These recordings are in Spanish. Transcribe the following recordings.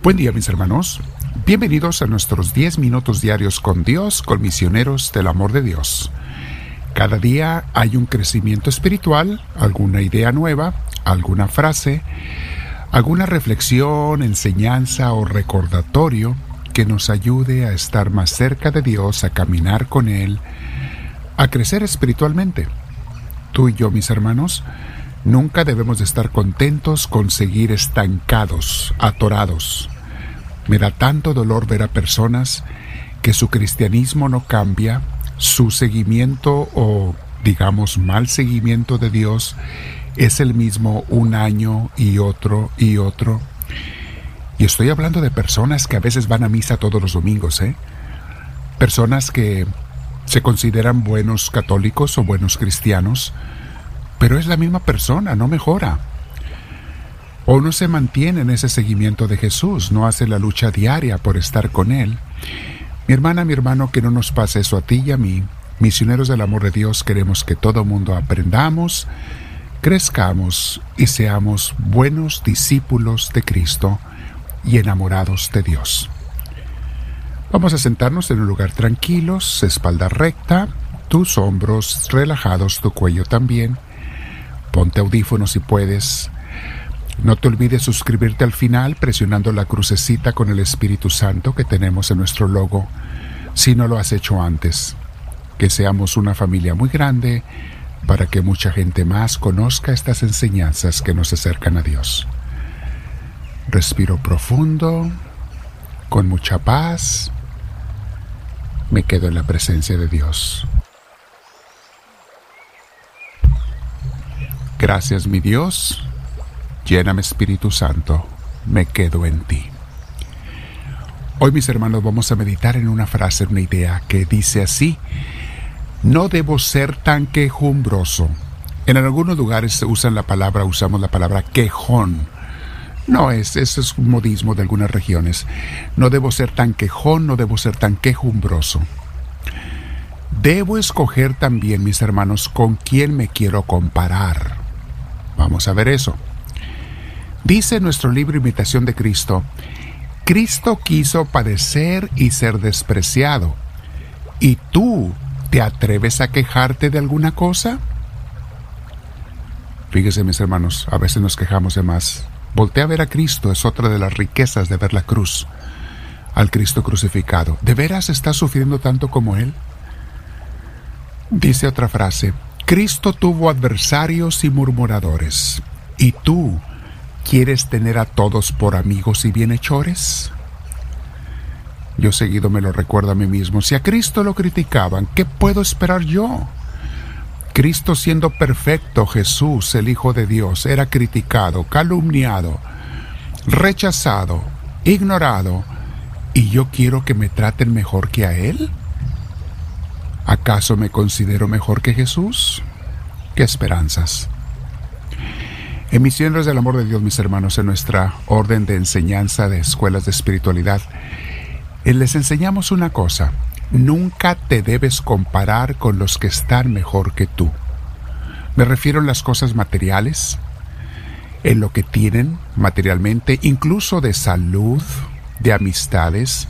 Buen día mis hermanos, bienvenidos a nuestros 10 minutos diarios con Dios, con misioneros del amor de Dios. Cada día hay un crecimiento espiritual, alguna idea nueva, alguna frase, alguna reflexión, enseñanza o recordatorio que nos ayude a estar más cerca de Dios, a caminar con Él, a crecer espiritualmente. Tú y yo, mis hermanos, Nunca debemos de estar contentos con seguir estancados, atorados. Me da tanto dolor ver a personas que su cristianismo no cambia, su seguimiento o digamos mal seguimiento de Dios es el mismo un año y otro y otro. Y estoy hablando de personas que a veces van a misa todos los domingos, ¿eh? Personas que se consideran buenos católicos o buenos cristianos, pero es la misma persona, no mejora. O no se mantiene en ese seguimiento de Jesús, no hace la lucha diaria por estar con Él. Mi hermana, mi hermano, que no nos pase eso a ti y a mí. Misioneros del amor de Dios queremos que todo mundo aprendamos, crezcamos y seamos buenos discípulos de Cristo y enamorados de Dios. Vamos a sentarnos en un lugar tranquilos, espalda recta, tus hombros relajados, tu cuello también Ponte audífonos si puedes. No te olvides suscribirte al final presionando la crucecita con el Espíritu Santo que tenemos en nuestro logo, si no lo has hecho antes. Que seamos una familia muy grande para que mucha gente más conozca estas enseñanzas que nos acercan a Dios. Respiro profundo, con mucha paz. Me quedo en la presencia de Dios. Gracias mi Dios, lléname Espíritu Santo, me quedo en ti. Hoy mis hermanos vamos a meditar en una frase, una idea que dice así, no debo ser tan quejumbroso. En algunos lugares se usan la palabra, usamos la palabra quejón. No es, eso es un modismo de algunas regiones. No debo ser tan quejón, no debo ser tan quejumbroso. Debo escoger también, mis hermanos, con quién me quiero comparar. Vamos a ver eso. Dice nuestro libro Imitación de Cristo, Cristo quiso padecer y ser despreciado. ¿Y tú te atreves a quejarte de alguna cosa? Fíjese mis hermanos, a veces nos quejamos de más. Voltea a ver a Cristo es otra de las riquezas de ver la cruz, al Cristo crucificado. ¿De veras estás sufriendo tanto como Él? Dice otra frase, Cristo tuvo adversarios y murmuradores. ¿Y tú quieres tener a todos por amigos y bienhechores? Yo seguido me lo recuerdo a mí mismo. Si a Cristo lo criticaban, ¿qué puedo esperar yo? Cristo siendo perfecto, Jesús, el Hijo de Dios, era criticado, calumniado, rechazado, ignorado, y yo quiero que me traten mejor que a Él. ¿Acaso me considero mejor que Jesús? ¿Qué esperanzas? En Misioneros del Amor de Dios, mis hermanos, en nuestra orden de enseñanza de escuelas de espiritualidad, eh, les enseñamos una cosa, nunca te debes comparar con los que están mejor que tú. Me refiero a las cosas materiales, en lo que tienen materialmente, incluso de salud, de amistades,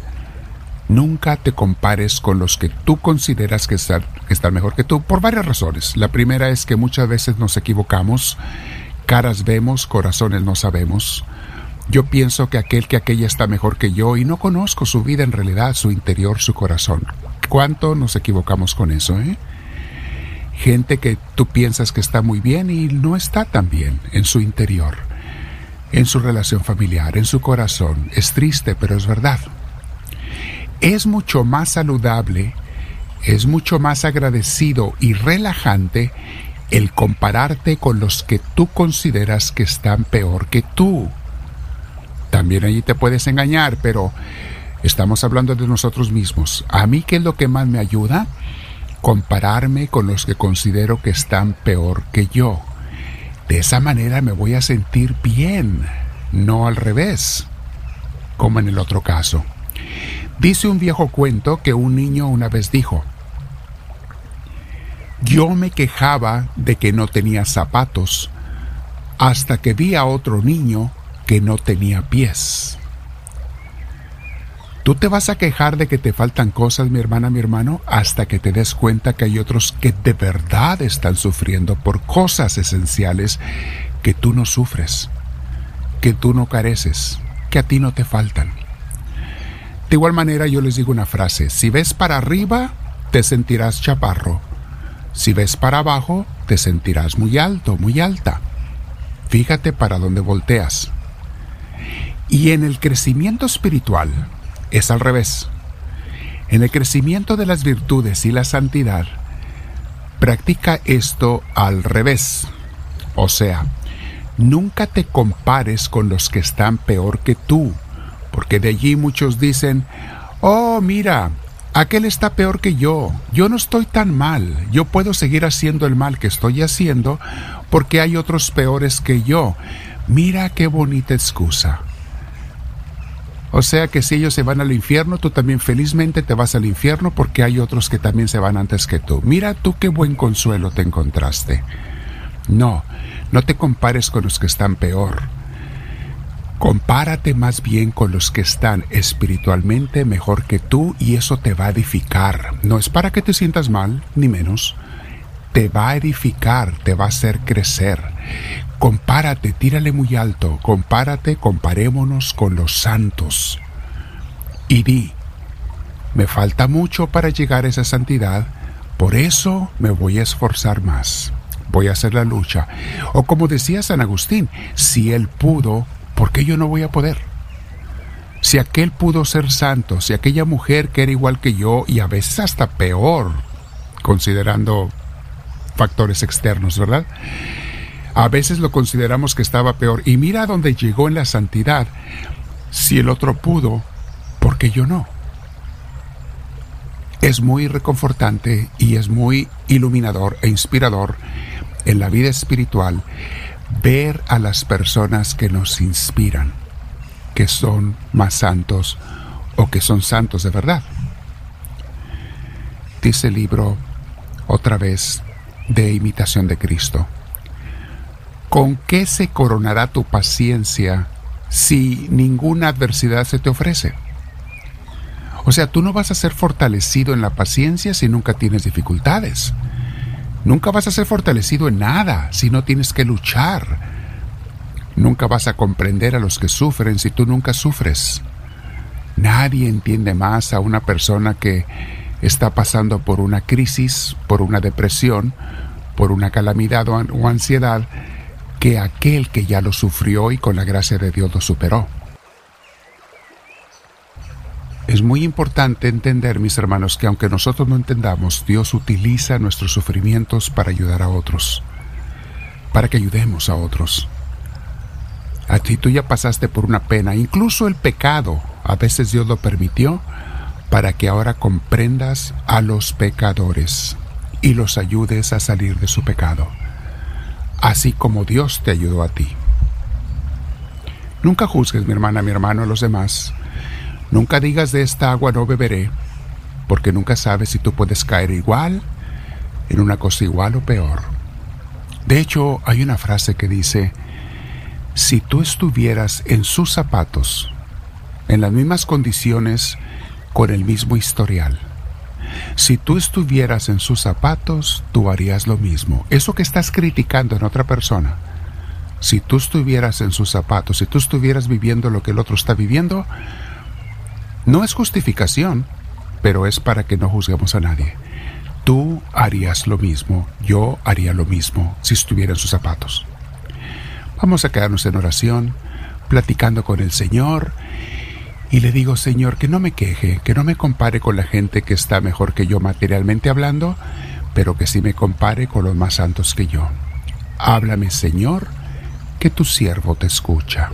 Nunca te compares con los que tú consideras que están, mejor que tú por varias razones. La primera es que muchas veces nos equivocamos, caras vemos, corazones no sabemos. Yo pienso que aquel que aquella está mejor que yo y no conozco su vida en realidad, su interior, su corazón. ¿Cuánto nos equivocamos con eso, eh? Gente que tú piensas que está muy bien y no está tan bien en su interior, en su relación familiar, en su corazón. Es triste, pero es verdad es mucho más saludable, es mucho más agradecido y relajante el compararte con los que tú consideras que están peor que tú. También allí te puedes engañar, pero estamos hablando de nosotros mismos. A mí, ¿qué es lo que más me ayuda? Compararme con los que considero que están peor que yo. De esa manera me voy a sentir bien, no al revés, como en el otro caso. Dice un viejo cuento que un niño una vez dijo, yo me quejaba de que no tenía zapatos hasta que vi a otro niño que no tenía pies. Tú te vas a quejar de que te faltan cosas, mi hermana, mi hermano, hasta que te des cuenta que hay otros que de verdad están sufriendo por cosas esenciales que tú no sufres, que tú no careces, que a ti no te faltan. De igual manera yo les digo una frase, si ves para arriba, te sentirás chaparro. Si ves para abajo, te sentirás muy alto, muy alta. Fíjate para dónde volteas. Y en el crecimiento espiritual, es al revés. En el crecimiento de las virtudes y la santidad, practica esto al revés. O sea, nunca te compares con los que están peor que tú, porque de allí muchos dicen, oh, mira, aquel está peor que yo, yo no estoy tan mal, yo puedo seguir haciendo el mal que estoy haciendo porque hay otros peores que yo. Mira qué bonita excusa. O sea que si ellos se van al infierno, tú también felizmente te vas al infierno porque hay otros que también se van antes que tú. Mira tú qué buen consuelo te encontraste. No, no te compares con los que están peor. Compárate más bien con los que están espiritualmente mejor que tú y eso te va a edificar. No es para que te sientas mal, ni menos. Te va a edificar, te va a hacer crecer. Compárate, tírale muy alto, compárate, comparémonos con los santos. Y di, me falta mucho para llegar a esa santidad, por eso me voy a esforzar más, voy a hacer la lucha. O como decía San Agustín, si él pudo, ¿por qué yo no voy a poder? Si aquel pudo ser santo, si aquella mujer que era igual que yo y a veces hasta peor, considerando factores externos, ¿verdad? A veces lo consideramos que estaba peor. Y mira dónde llegó en la santidad. Si el otro pudo, ¿por qué yo no? Es muy reconfortante y es muy iluminador e inspirador en la vida espiritual ver a las personas que nos inspiran, que son más santos o que son santos de verdad. Dice el libro otra vez de imitación de Cristo. ¿Con qué se coronará tu paciencia si ninguna adversidad se te ofrece? O sea, tú no vas a ser fortalecido en la paciencia si nunca tienes dificultades. Nunca vas a ser fortalecido en nada si no tienes que luchar. Nunca vas a comprender a los que sufren si tú nunca sufres. Nadie entiende más a una persona que está pasando por una crisis, por una depresión, por una calamidad o ansiedad, que aquel que ya lo sufrió y con la gracia de Dios lo superó. Es muy importante entender, mis hermanos, que aunque nosotros no entendamos, Dios utiliza nuestros sufrimientos para ayudar a otros, para que ayudemos a otros. A ti tú ya pasaste por una pena, incluso el pecado, a veces Dios lo permitió para que ahora comprendas a los pecadores y los ayudes a salir de su pecado así como Dios te ayudó a ti. Nunca juzgues, mi hermana, mi hermano, a los demás. Nunca digas de esta agua no beberé, porque nunca sabes si tú puedes caer igual, en una cosa igual o peor. De hecho, hay una frase que dice, si tú estuvieras en sus zapatos, en las mismas condiciones, con el mismo historial, si tú estuvieras en sus zapatos, tú harías lo mismo. Eso que estás criticando en otra persona, si tú estuvieras en sus zapatos, si tú estuvieras viviendo lo que el otro está viviendo, no es justificación, pero es para que no juzguemos a nadie. Tú harías lo mismo, yo haría lo mismo si estuviera en sus zapatos. Vamos a quedarnos en oración, platicando con el Señor y le digo, Señor, que no me queje, que no me compare con la gente que está mejor que yo materialmente hablando, pero que sí me compare con los más santos que yo. Háblame, Señor, que tu siervo te escucha.